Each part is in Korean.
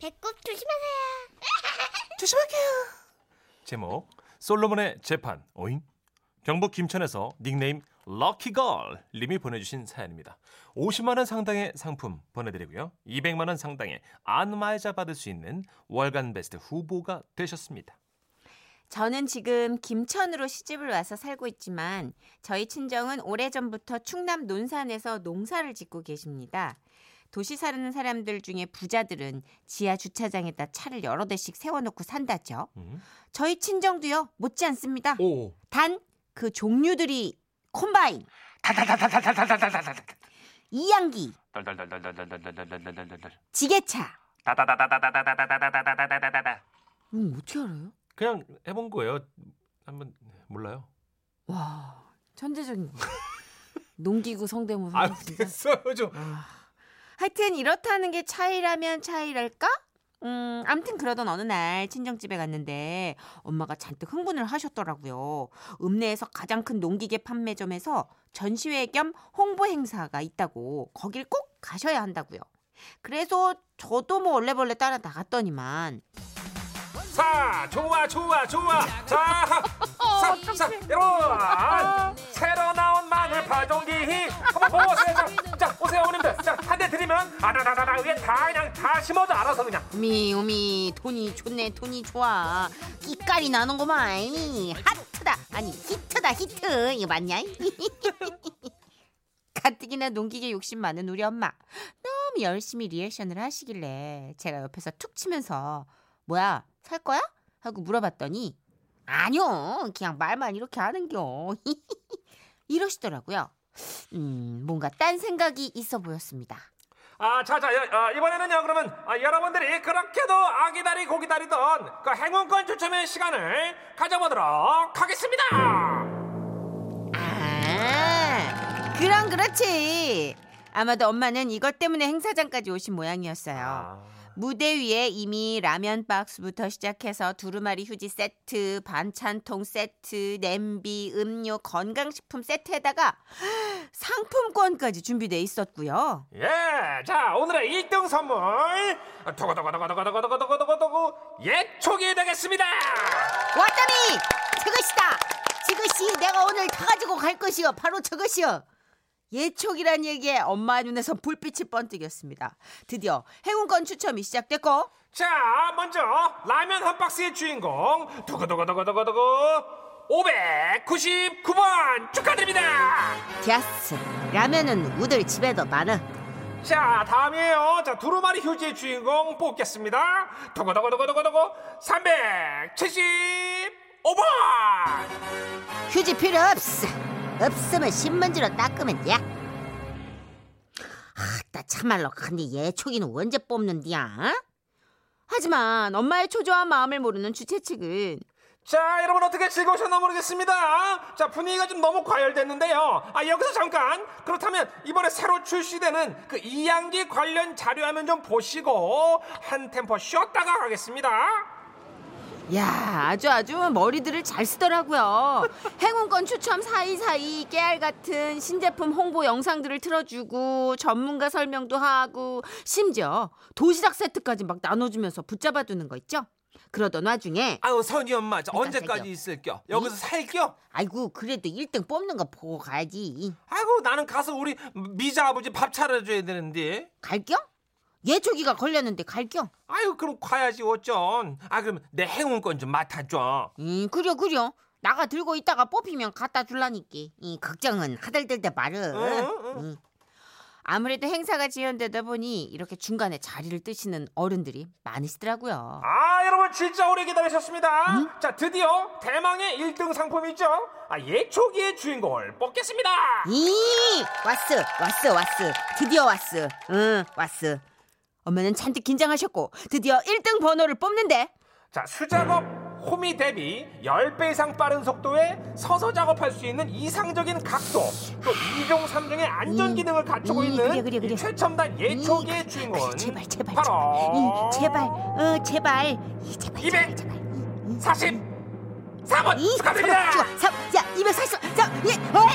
배꼽 조심하세요. 조심할게요. 제목 솔로몬의 재판 오잉 경북 김천에서 닉네임 럭키걸 님이 보내주신 사연입니다. 50만 원 상당의 상품 보내드리고요. 200만 원 상당의 안마의자 받을 수 있는 월간 베스트 후보가 되셨습니다. 저는 지금 김천으로 시집을 와서 살고 있지만 저희 친정은 오래전부터 충남 논산에서 농사를 짓고 계십니다. 도시 사는 사람들 중에 부자들은 지하 주차장에다 차를 여러 대씩 세워놓고 산다죠. 음. 저희 친정도요 못지 않습니다. 오. 단그 종류들이 콤바인. 이양기, 달달달달달달달달달달달달. 지게차. 다다다다다다다다다다다다다다. 음, 어떻게 알아요? 그냥 해본 거예요. 한번 몰라요. 와 천재적인 거. 농기구 성대모사 아 진짜. 됐어요 좀. 아. 하여튼 이렇다는 게 차이라면 차이랄까? 음, 암튼 그러던 어느 날 친정집에 갔는데 엄마가 잔뜩 흥분을 하셨더라고요. 읍내에서 가장 큰 농기계 판매점에서 전시회 겸 홍보 행사가 있다고 거길 꼭 가셔야 한다고요. 그래서 저도 뭐 얼레벌레 따라 나갔더니만 자, 좋아, 좋아, 좋아. 자, 자, 자, 여러분. 새로 나온 마늘 파종기 한번 보세요. 자, 자, 오세요, 어머님들. 자, 한대 드리면 아다다다다 위에 다 그냥 다 심어져 알아서 그냥. 우미 우미 돈이 좋네 돈이 좋아. 끼깔이 나는구만. 하트다. 아니 히트다 히트. 이거 맞냐? 가뜩이나 농기계 욕심 많은 우리 엄마. 너무 열심히 리액션을 하시길래 제가 옆에서 툭 치면서 뭐야 살 거야? 하고 물어봤더니 아니요. 그냥 말만 이렇게 하는겨. 이러시더라고요 음 뭔가 딴 생각이 있어 보였습니다 아, 자, 자, 여, 어, 이번에는요, 그러면 아, 여러분들이 그렇게도 아기다리 고기다리던 그 행운권 추첨의 시간을 가져보도록 하겠습니다. 아, 그럼 그렇지. 아마도 엄마는 이것 때문에 행사장까지 오신 모양이었어요. 아. 무대 위에 이미 라면 박스부터 시작해서 두루마리 휴지 세트, 반찬통 세트, 냄비, 음료, 건강식품 세트에다가 상품권까지 준비돼 있었고요. 예, 자, 오늘의 1등 선물 도고도고도고도고도고도고도고 예촉이 되겠습니다. 왔더니 저것이다. 저것이 내가 오늘 다 가지고 갈 것이요. 바로 저것이요. 예촉이란 얘기에 엄마 눈에서 불빛이 번뜩였습니다. 드디어 행운권 추첨이 시작됐고 자, 먼저 라면 한 박스의 주인공 두고두고두고두고두고 599번 축하드립니다. 디아스 라면은 우들 집에도 많아. 자, 다음이에요. 자, 두루마리 휴지의 주인공 뽑겠습니다. 두고두고두고두고두고 375번. 휴지 필요 없어. 없으면 신문지로 닦으면 돼. 아따 참말로 근데 예촉이는 언제 뽑는디야? 하지만 엄마의 초조한 마음을 모르는 주최 측은 자, 여러분 어떻게 즐거우셨나 모르겠습니다. 자, 분위기가 좀 너무 과열됐는데요. 아, 여기서 잠깐. 그렇다면 이번에 새로 출시되는 그 이양기 관련 자료화면 좀 보시고 한 템포 쉬었다가 가겠습니다. 야 아주 아주 머리들을 잘 쓰더라고요. 행운권 추첨 사이사이 깨알 같은 신제품 홍보 영상들을 틀어주고 전문가 설명도 하고 심지어 도시락 세트까지 막 나눠주면서 붙잡아두는 거 있죠? 그러던 와중에 아유 선이 엄마 저. 언제까지 있을 겨? 여기서 살 겨? 아이고 그래도 1등 뽑는 거 보고 가야지. 아이고 나는 가서 우리 미자 아버지 밥 차려줘야 되는데. 갈 겨? 예초기가 걸렸는데 갈겨? 아유 그럼 가야지 어쩐. 아 그럼 내 행운권 좀 맡아줘. 음 그려 그려. 나가 들고 있다가 뽑히면 갖다 줄라니까. 이 걱정은 하들들대 말은. 응, 응. 음. 아무래도 행사가 지연되다 보니 이렇게 중간에 자리를 뜨시는 어른들이 많으시더라고요. 아, 여러분 진짜 오래 기다리셨습니다. 자, 드디어 대망의 1등 상품 있죠? 아, 예초기의 주인공을 뽑겠습니다. 이 왔어 왔어 왔어 드디어 왔어 응 왔어 엄마는 잔뜩 긴장하셨고 드디어 1등 번호를 뽑는데 자, 수작업 호미 대비 10배 이상 빠른 속도에 서서 작업할 수 있는 이상적인 각도, 또 2종 3종의 안전 음, 기능을 갖추고 음, 있는 그래, 그래, 그래. 이 최첨단 예초기의 이, 주인공은 그래, 제발 제발 바로 제발 이, 제발 어 제발 이, 제발 200. 제발, 제발. 44번 이 축하드립니다. 좋아, 좋아. 야 240. 자, 이, 어,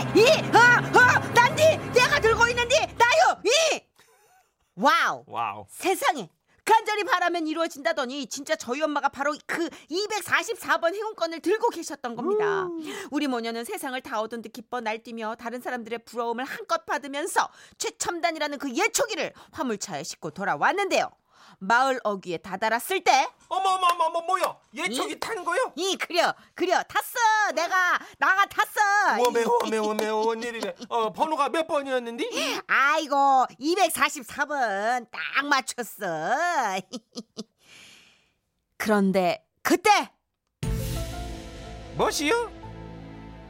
와우. 와우. 세상에 간절히 바라면 이루어진다더니 진짜 저희 엄마가 바로 그 244번 행운권을 들고 계셨던 겁니다. 우리 모녀는 세상을 다 얻은 듯 기뻐 날뛰며 다른 사람들의 부러움을 한껏 받으면서 최첨단이라는 그 예초기를 화물차에 싣고 돌아왔는데요. 마을 어귀에 다다랐을 때 어머 어머 어머 어머 뭐야? 예초기 이? 탄 거요? 이 그려 그려 탔어 내가 나가 탔어 어메 어메 어메 웬일이래? 어 번호가 몇 번이었는데? 아이고 244번 딱 맞췄어 그런데 그때 뭐시요?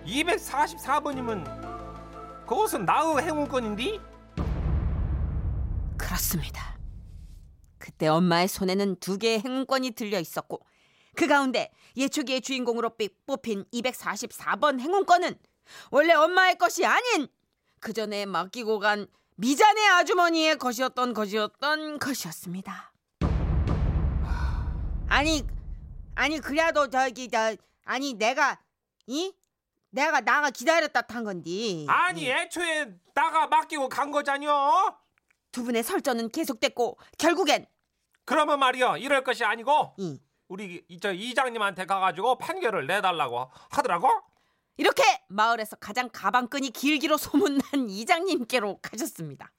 244번이면 그것은 나의 행운권인데? 그렇습니다 그때 엄마의 손에는 두 개의 행운권이 들려 있었고 그 가운데 예초기의 주인공으로 삐- 뽑힌 244번 행운권은 원래 엄마의 것이 아닌 그 전에 맡기고 간 미자네 아주머니의 것이었던 것이었던 것이었습니다. 아니 아니 그래도 저기 저 아니 내가 이 내가 나가 기다렸다 탄 건디. 아니 애초에 나가 맡기고 간 거잖여. 두 분의 설전은 계속됐고 결국엔 그러면 말이야 이럴 것이 아니고 이 우리 이- 저 이장님한테 가가지고 판결을 내달라고 하더라고. 이렇게 마을에서 가장 가방끈이 길기로 소문난 이장님께로 가셨습니다.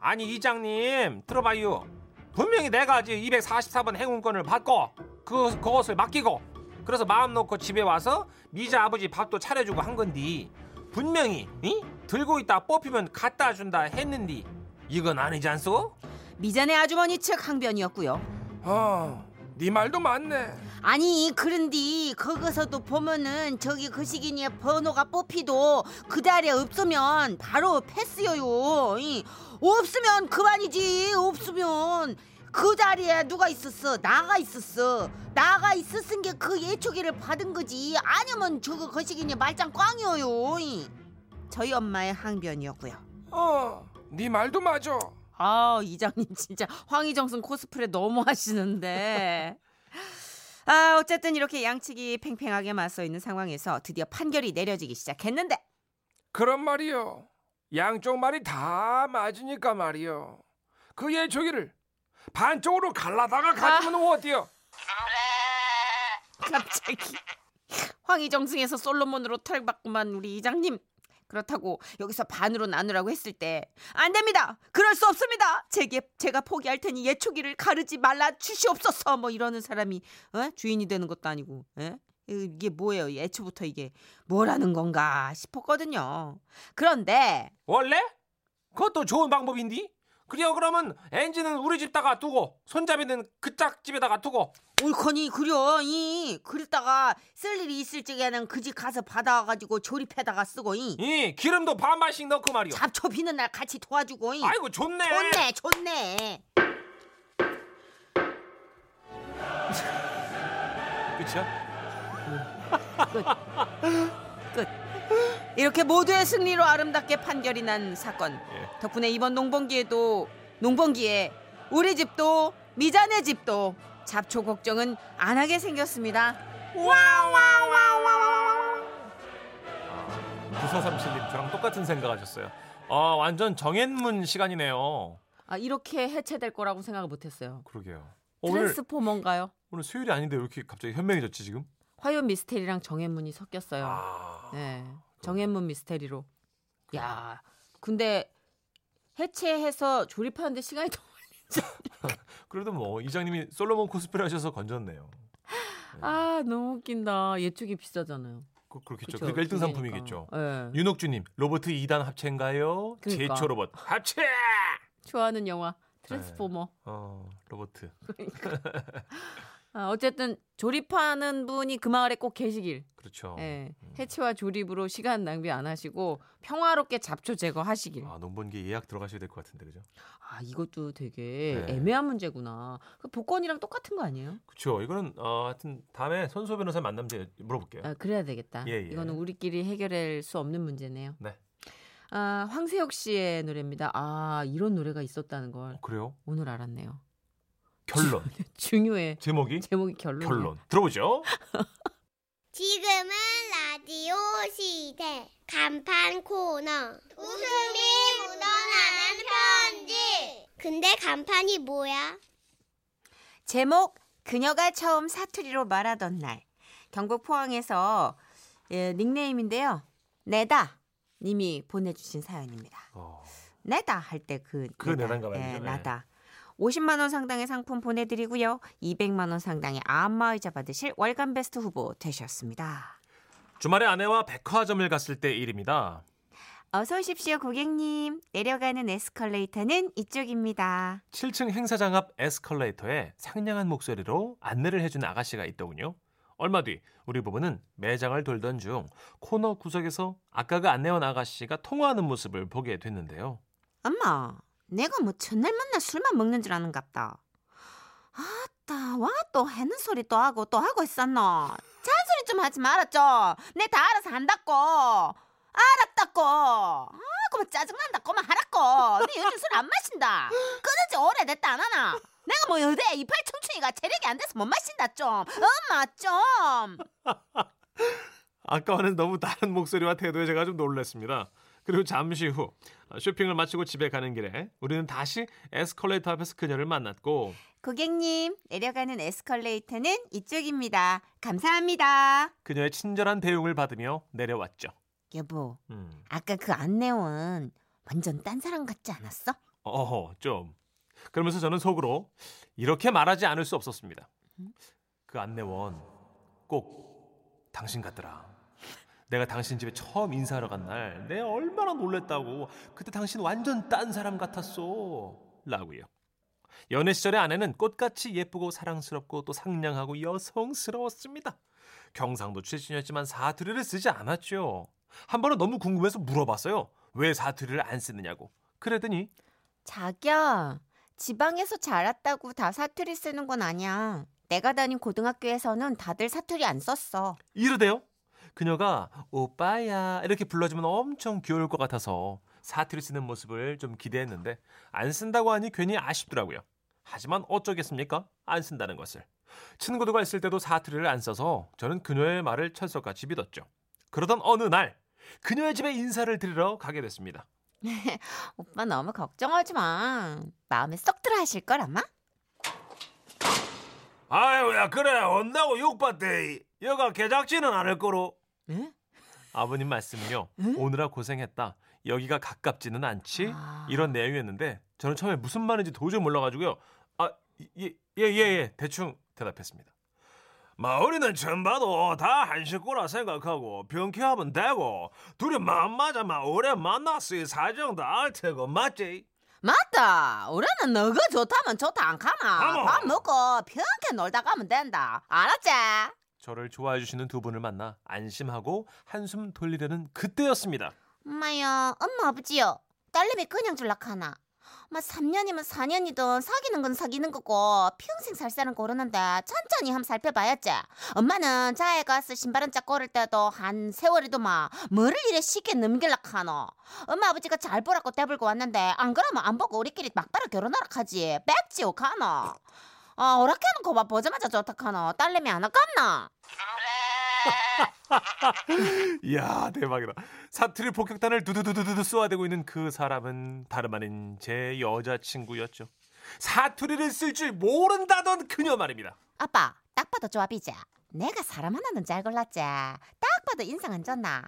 아니 이장님 들어봐요. 분명히 내가 이제 244번 행운권을 받고 그 그것을 맡기고 그래서 마음 놓고 집에 와서 미자 아버지 밥도 차려주고 한 건디 분명히 이? 들고 있다 뽑히면 갖다 준다 했는디 이건 아니지 않소? 미자네 아주머니 측 항변이었고요. 어, 네 말도 맞네. 아니 그런디 거기서도 보면은 저기 그 시기니에 번호가 뽑히도 그 달에 없으면 바로 패스여요. 이, 없으면 그만이지. 없으면 그 자리에 누가 있었어? 나가 있었어. 나가 있었은 게 그 예초기를 받은 거지. 아니면 저거 그 시기니 말짱 꽝이어요. 이. 저희 엄마의 항변이었고요. 어, 네 말도 맞아. 아 이장님 진짜 황희정승 코스프레 너무 하시는데 아 어쨌든 이렇게 양측이 팽팽하게 맞서 있는 상황에서 드디어 판결이 내려지기 시작했는데 그런 말이요. 양쪽 말이 다 맞으니까 말이요. 그 예초기를 반쪽으로 갈라다가 가지면 어때요? 갑자기 황희정승에서 솔로몬으로 탈바꿈한 우리 이장님 그렇다고 여기서 반으로 나누라고 했을 때 안 됩니다. 그럴 수 없습니다. 제게 제가 포기할 테니 예초기를 가르지 말라 주시옵소서 뭐 이러는 사람이 어? 주인이 되는 것도 아니고 에? 이게 뭐예요? 애초부터 이게 뭐라는 건가 싶었거든요. 그런데 원래? 그것도 좋은 방법인디? 그래요 그러면 엔진은 우리 집다가 두고 손잡이는 그짝 집에다가 두고. 옳거니 그려 이. 그랬다가 쓸 일이 있을 적에는 그 집 가서 받아가지고 조립해다가 쓰고 이. 이 기름도 반반씩 넣고 말이요. 잡초 비는 날 같이 도와주고 이. 아이고 좋네. 좋네 좋네. 그쵸? 끝 이렇게 모두의 승리로 아름답게 판결이 난 사건 예. 덕분에 이번 농번기에도 농번기에 우리 집도 미자네 집도 잡초 걱정은 안 하게 생겼습니다 구사삼칠님 저랑 똑같은 생각하셨어요. 아 완전 정앤문 시간이네요. 아 이렇게 해체될 거라고 생각을 못했어요 그러게요. 어, 오늘 트랜스포머인가요? 오늘 수요일이 아닌데 왜 이렇게 갑자기 현명해졌지 지금? 화요 미스테리랑 정앤문이 섞였어요 아, 네, 정앤문 미스테리로. 야, 근데 해체해서 조립하는데 시간이 더. 그래도 뭐 이장님이 솔로몬 코스프레 하셔서 건졌네요. 아, 너무 웃긴다. 예측이 비싸잖아요. 그, 그렇겠죠. 그러니까 1등 기계니까. 상품이겠죠. 예. 윤옥주님 로봇 2단 합체인가요? 그러니까. 제초 로봇 합체. 좋아하는 영화 트랜스포머. 어 로봇. 아, 어쨌든 조립하는 분이 그 마을에 꼭 계시길. 그렇죠. 예. 해체와 조립으로 시간 낭비 안 하시고 평화롭게 잡초 제거하시길. 아 농번기 예약 들어가셔야 될 것 같은데 그죠? 아, 이것도 되게 네. 애매한 문제구나. 그 복권이랑 똑같은 거 아니에요? 그렇죠. 이거는 어, 하여튼 다음에 손소 변호사 만나면 제가 물어볼게요. 아, 그래야 되겠다. 예, 예. 이거는 우리끼리 해결할 수 없는 문제네요. 네. 아, 황세혁 씨의 노래입니다. 아, 이런 노래가 있었다는 걸 어, 그래요? 오늘 알았네요. 결론. 중요해. 제목이 제목이 결론이야. 결론. 들어보죠. 지금은 라디오 시대 간판 코너 웃음이 묻어나는 편지 근데 간판이 뭐야? 제목 그녀가 처음 사투리로 말하던 날 경북 포항에서 예, 닉네임인데요. 내다 님이 보내주신 사연입니다. 어, 내다 할 때그그 내다인가 봐요, 예, 그죠? 나다. 50만 원 상당의 상품 보내드리고요. 200만 원 상당의 안마의자 받으실 월간 베스트 후보 되셨습니다. 주말에 아내와 백화점을 갔을 때 일입니다. 어서 오십시오 고객님. 내려가는 에스컬레이터는 이쪽입니다. 7층 행사장 앞 에스컬레이터에 상냥한 목소리로 안내를 해주는 아가씨가 있더군요. 얼마 뒤 우리 부부는 매장을 돌던 중 코너 구석에서 아까 그 안내원 아가씨가 통화하는 모습을 보게 됐는데요. 엄마, 내가 뭐 첫날 만나 술만 먹는 줄 아는갑다. 아따, 와 또 해는 소리 또 하고 또 하고 있었노. 잔소리 좀 하지 말았죠. 내 다 알아서 한다고. 알았다고. 아, 그만 짜증난다. 그만 하라고. 네 요즘 술 안 마신다. 끊은 지 오래됐다 안 하나? 내가 뭐 여대 이팔 청춘이가 체력이 안 돼서 못 마신다 좀. 엄마 좀. 아까와는 너무 다른 목소리와 태도에 제가 좀 놀랐습니다. 그리고 잠시 후 쇼핑을 마치고 집에 가는 길에 우리는 다시 에스컬레이터 앞에서 그녀를 만났고 고객님, 내려가는 에스컬레이터는 이쪽입니다. 감사합니다. 그녀의 친절한 대응을 받으며 내려왔죠. 여보, 음, 아까 그 안내원 완전 딴 사람 같지 않았어? 어허 좀 그러면서 저는 속으로 이렇게 말하지 않을 수 없었습니다. 그 안내원 꼭 당신 같더라. 내가 당신 집에 처음 인사하러 간 날 내가 얼마나 놀랬다고 그때 당신 완전 딴 사람 같았어 라고요. 연애 시절의 아내는 꽃같이 예쁘고 사랑스럽고 또 상냥하고 여성스러웠습니다. 경상도 출신이었지만 사투리를 쓰지 않았죠. 한 번은 너무 궁금해서 물어봤어요. 왜 사투리를 안 쓰느냐고. 그랬더니 자기야, 지방에서 자랐다고 다 사투리 쓰는 건 아니야. 내가 다닌 고등학교에서는 다들 사투리 안 썼어. 이러대요. 그녀가 오빠야 이렇게 불러주면 엄청 귀여울 것 같아서 사투리 쓰는 모습을 좀 기대했는데 안 쓴다고 하니 괜히 아쉽더라고요. 하지만 어쩌겠습니까? 안 쓴다는 것을. 친구들과 있을 때도 사투리를 안 써서 저는 그녀의 말을 철석같이 믿었죠. 그러던 어느 날 그녀의 집에 인사를 드리러 가게 됐습니다. 오빠 너무 걱정하지 마. 마음에 쏙 들어 하실 걸 아마? 아유야 그래 온다고 욕받대. 여가 개작지는 않을 거로. 응? 아버님 말씀은요. 오느라 고생했다. 여기가 가깝지는 않지. 아. 이런 내용이었는데 저는 처음에 무슨 말인지 도저히 몰라가지고요. 아, 예, 예, 예, 예. 대충 대답했습니다. 마을이는 처음 봐도 다 한 식구라 생각하고 병쾌하면 되고 둘이 마음 맞아만 오래 만났으니 사정 다알 테고 맞지? 맞다. 우리는 너가 좋다면 좋다 안 가나. 밥 먹고 편하게 놀다 가면 된다. 알았지? 저를 좋아해 주시는 두 분을 만나 안심하고 한숨 돌리려는 그때였습니다. 엄마야, 엄마 아버지요. 딸내미 그냥 줄라 카나. 막 3년이면 4년이든 사귀는 건 사귀는 거고 평생 살 사람 고르는데 천천히 한번 살펴봐야지. 엄마는 자에 가서 신발 한짝 고를 때도 한 세월이도 막 뭐를 이래 쉽게 넘길라 카노. 엄마 아버지가 잘 보라고 대불고 왔는데 안 그러면 안 보고 우리끼리 막바로 결혼하라 하지. 빽지요 카노. 아, 오락해놓고 봐 보자마자 좋다 카노. 딸내미 안 아깝나? 이야 대박이다. 사투리 폭격단을 두두두두두 쏘아대고 있는 그 사람은 다름 아닌 제 여자친구였죠. 사투리를 쓸 줄 모른다던 그녀 말입니다. 아빠, 딱 봐도 조합이지. 내가 사람 하나는 잘 골랐지. 딱 봐도 인상 안 좋나.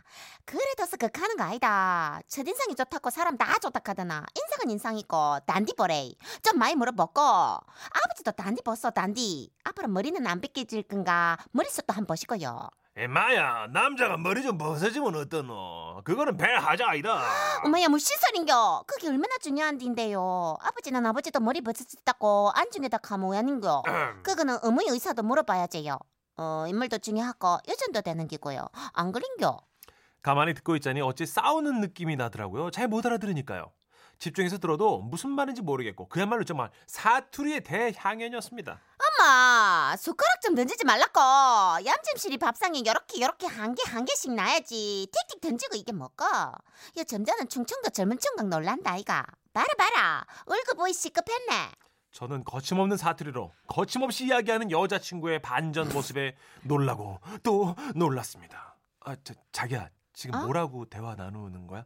그래도서 극하는 거 아니다. 첫인상이 좋다고 사람 다 좋다 하더나. 인상은 인상이고 단디 보래. 좀 많이 물어보고. 아버지도 단디 벗어 단디. 앞으로 머리는 안 빗겨질 건가. 머리숱도 한번 보시고요. 에마야 남자가 머리 좀 벗어지면 어떠노? 그거는 배하자 아니다. 엄마야 무슨 소린겨. 그게 얼마나 중요한 딘데요. 아버지는 아버지도 머리 벗었다고 안중에다 가면 왜는겨. 그거는 어머니 의사도 물어봐야지요. 어, 인물도 중요하고 유전도 되는 기고요. 안 그린겨? 가만히 듣고 있자니 어찌 싸우는 느낌이 나더라고요. 잘 못 알아들으니까요. 집중해서 들어도 무슨 말인지 모르겠고 그야말로 정말 사투리의 대향연이었습니다. 엄마 숟가락 좀 던지지 말라고 얌전실이 밥상에 요렇게 요렇게 한 개 한 개씩 놔야지 틱틱 던지고 이게 뭐고 야 점잖은 충청도 젊은 청각 놀란다 아이가 봐라 봐라 얼굴 보이 시급했네 저는 거침없는 사투리로 거침없이 이야기하는 여자친구의 반전 모습에 놀라고 또 놀랐습니다. 아, 저, 자기야 지금 어? 뭐라고 대화 나누는 거야?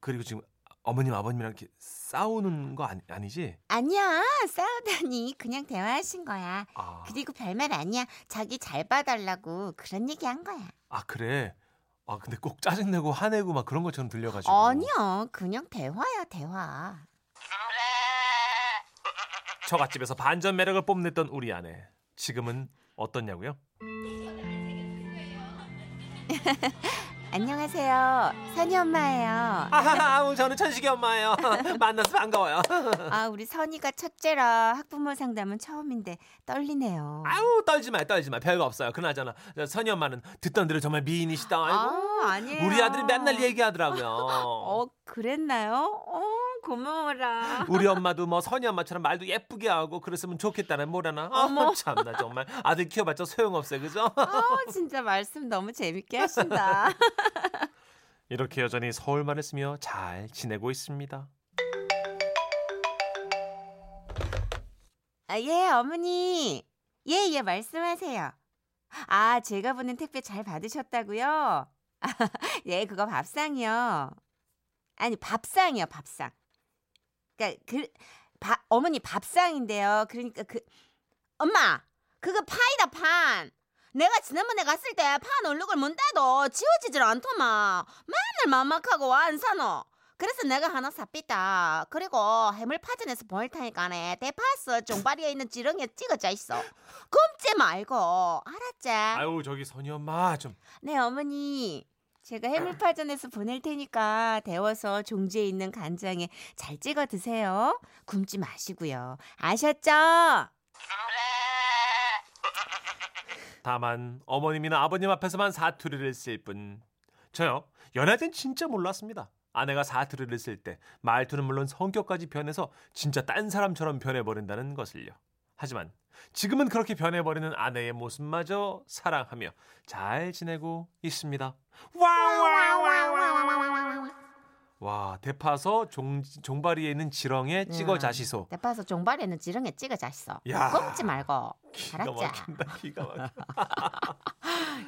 그리고 지금 어머님 아버님이랑 이렇게 싸우는 거 아니, 아니지? 아니야 싸우다니 그냥 대화하신 거야. 아, 그리고 별말 아니야. 자기 잘 봐달라고 그런 얘기 한 거야. 아 그래. 아 근데 꼭 짜증내고 화내고 막 그런 것처럼 들려가지고. 아니야 그냥 대화야 대화. 처갓집에서 반전 매력을 뽐냈던 우리 아내. 지금은 어떻냐고요? 안녕하세요 선희 엄마예요. 아우 저는 천식이 엄마예요. 만나서 반가워요. 아 우리 선희가 첫째라 학부모 상담은 처음인데 떨리네요. 아우 떨지 마 떨지 마 별거 없어요. 그나저나 저 선희 엄마는 듣던 대로 정말 미인이시다. 아이고. 아, 아니에요. 우리 아들이 맨날 얘기하더라고요. 어 그랬나요? 어 고마워라. 우리 엄마도 뭐 선희 엄마처럼 말도 예쁘게 하고 그랬으면 좋겠다는 뭐라나. 어머 참나 정말 아들 키워봤자 소용없어요, 그죠? 어 진짜 말씀 너무 재밌게 하신다. 이렇게 여전히 서울만 했으며 잘 지내고 있습니다. 아, 예, 어머니. 예, 예, 말씀하세요. 아, 제가 보낸 택배 잘 받으셨다고요? 예, 그거 밥상이요. 아니, 밥상이요, 밥상. 그러니까 그 바, 어머니 밥상인데요. 그러니까 그 엄마, 그거 파이다 판. 내가 지난번에 갔을 때 판 얼룩을 문따도 지워지질 않더만. 맨날 막막하고 안 사노. 그래서 내가 하나 삽니다. 그리고 해물파전에서 보일 테니까네 대파스 종바리에 있는 지렁이에 찍어져 있어. 굶지 말고 알았지? 아유 저기 선희 엄마 좀 네 어머니. 제가 해물파전에서 보낼 테니까 데워서 종지에 있는 간장에 잘 찍어 드세요. 굶지 마시고요. 아셨죠? 다만 어머님이나 아버님 앞에서만 사투리를 쓸 뿐. 저요 연애 땐 진짜 몰랐습니다. 아내가 사투리를 쓸 때 말투는 물론 성격까지 변해서 진짜 딴 사람처럼 변해버린다는 것을요. 하지만 지금은 그렇게 변해버리는 아내의 모습마저 사랑하며 잘 지내고 있습니다. 와 대파서 종, 종바리에 있는 지렁에 찍어 음. 자시소. 대파서 종바리에 있는 지렁이에 찍어져 있어. 야. 굶지 말고. 기가 알았지? 막힌다 기가 막힌다.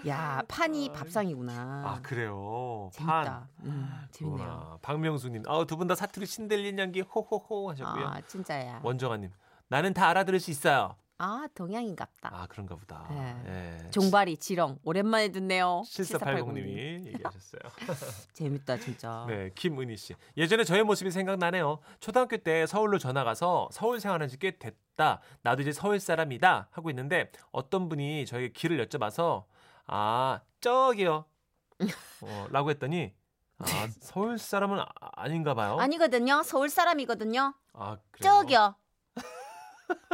야 판이 밥상이구나. 아 그래요. 재밌다. 음, 재밌네요. 와, 박명수님, 아, 두 분 다 사투리 신들린 연기 호호호 하셨고요. 아 진짜야. 원정아님, 나는 다 알아들을 수 있어요. 아 동양인갑다. 아 그런가 보다. 네. 예. 종바리 지렁 오랜만에 듣네요. 7480님이 얘기하셨어요. 재밌다 진짜. 네, 김은희 씨. 예전에 저의 모습이 생각나네요. 초등학교 때 서울로 전화 가서 서울 생활한 지 꽤 됐다. 나도 이제 서울 사람이다 하고 있는데 어떤 분이 저에게 길을 여쭤봐서 아 저기요, 어, 라고 했더니 아 서울 사람은 아- 아닌가 봐요. 아니거든요. 서울 사람이거든요. 아 그래요? 저기요.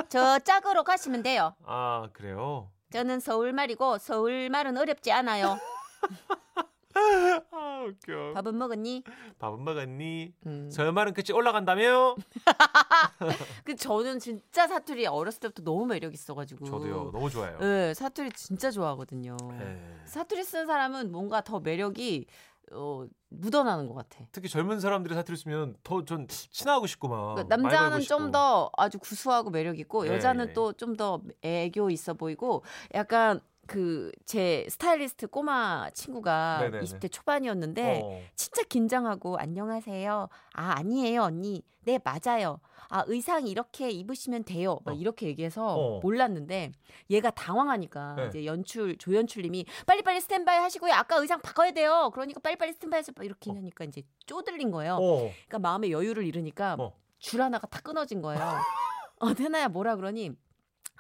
저 짝으로 가시면 돼요. 아 그래요. 저는 서울말이고 서울말은 어렵지 않아요. 아 웃겨. 밥은 먹었니? 밥은 먹었니? 음. 설말은 끝이 올라간다며? 그 저는 진짜 사투리 어렸을 때부터 너무 매력 있어가지고. 저도요. 너무 좋아요. 네, 사투리 진짜 좋아하거든요. 네. 사투리 쓰는 사람은 뭔가 더 매력이 어, 묻어나는 것 같아. 특히 젊은 사람들이 사투리 쓰면 더 전 친하고 싶고 막. 그러니까 말 남자는. 좀 더 아주 구수하고 매력 있고 네, 여자는 네. 또좀 더 애교 있어 보이고 약간 그 제 스타일리스트 꼬마 친구가 네네네. 20대 초반이었는데 어. 진짜 긴장하고 안녕하세요. 아 아니에요 언니. 네 맞아요. 아 의상 이렇게 입으시면 돼요. 막 어. 이렇게 얘기해서 어. 몰랐는데 얘가 당황하니까 네. 이제 연출 조연출님이 빨리빨리 스탠바이 하시고요. 아까 의상 바꿔야 돼요. 그러니까 빨리빨리 스탠바이 하세요. 이렇게 어. 하니까 이제 쪼들린 거예요. 어. 그러니까 마음의 여유를 잃으니까 어. 줄 하나가 탁 끊어진 거예요. 어, 태나야 뭐라 그러니?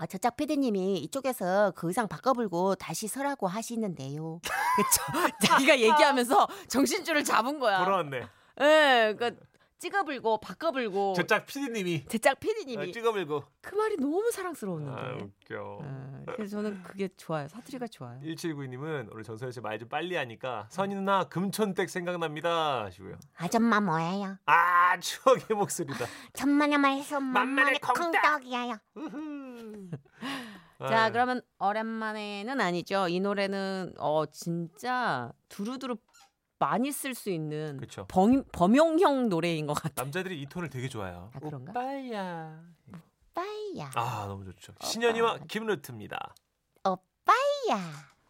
아, 저짝 PD님이 이쪽에서 그 의상 바꿔불고 다시 서라고 하시는데요. 그쵸? 자기가 얘기하면서 정신줄을 잡은 거야. 돌아왔네. 예, 그러니까 찍어불고 바꿔불고 저짝 PD님이 제작 PD님이 찍어밀고. 그 말이 너무 사랑스러웠는데. 아 웃겨. 예, 그래서 저는 그게 좋아요. 사투리가 좋아요. 1792님은 오늘 정선혜 씨말 좀 빨리 하니까 선희 누나 금촌댁 생각납니다 하시고요. 아줌마 뭐예요? 아 추억의 목소리다. 천만의 말씀 만만의 만만의 콩떡. 콩떡이에요. 자, 아, 그러면 오랜만에는 아니죠. 이 노래는 어 진짜 두루두루 많이 쓸 수 있는 그쵸. 범, 범용형 노래인 것 같아요. 남자들이 이 톤을 되게 좋아해요. 아, 그런가? 오빠야. 빠이야. 아 너무 좋죠. 신현이와 김루트입니다. 빠이야.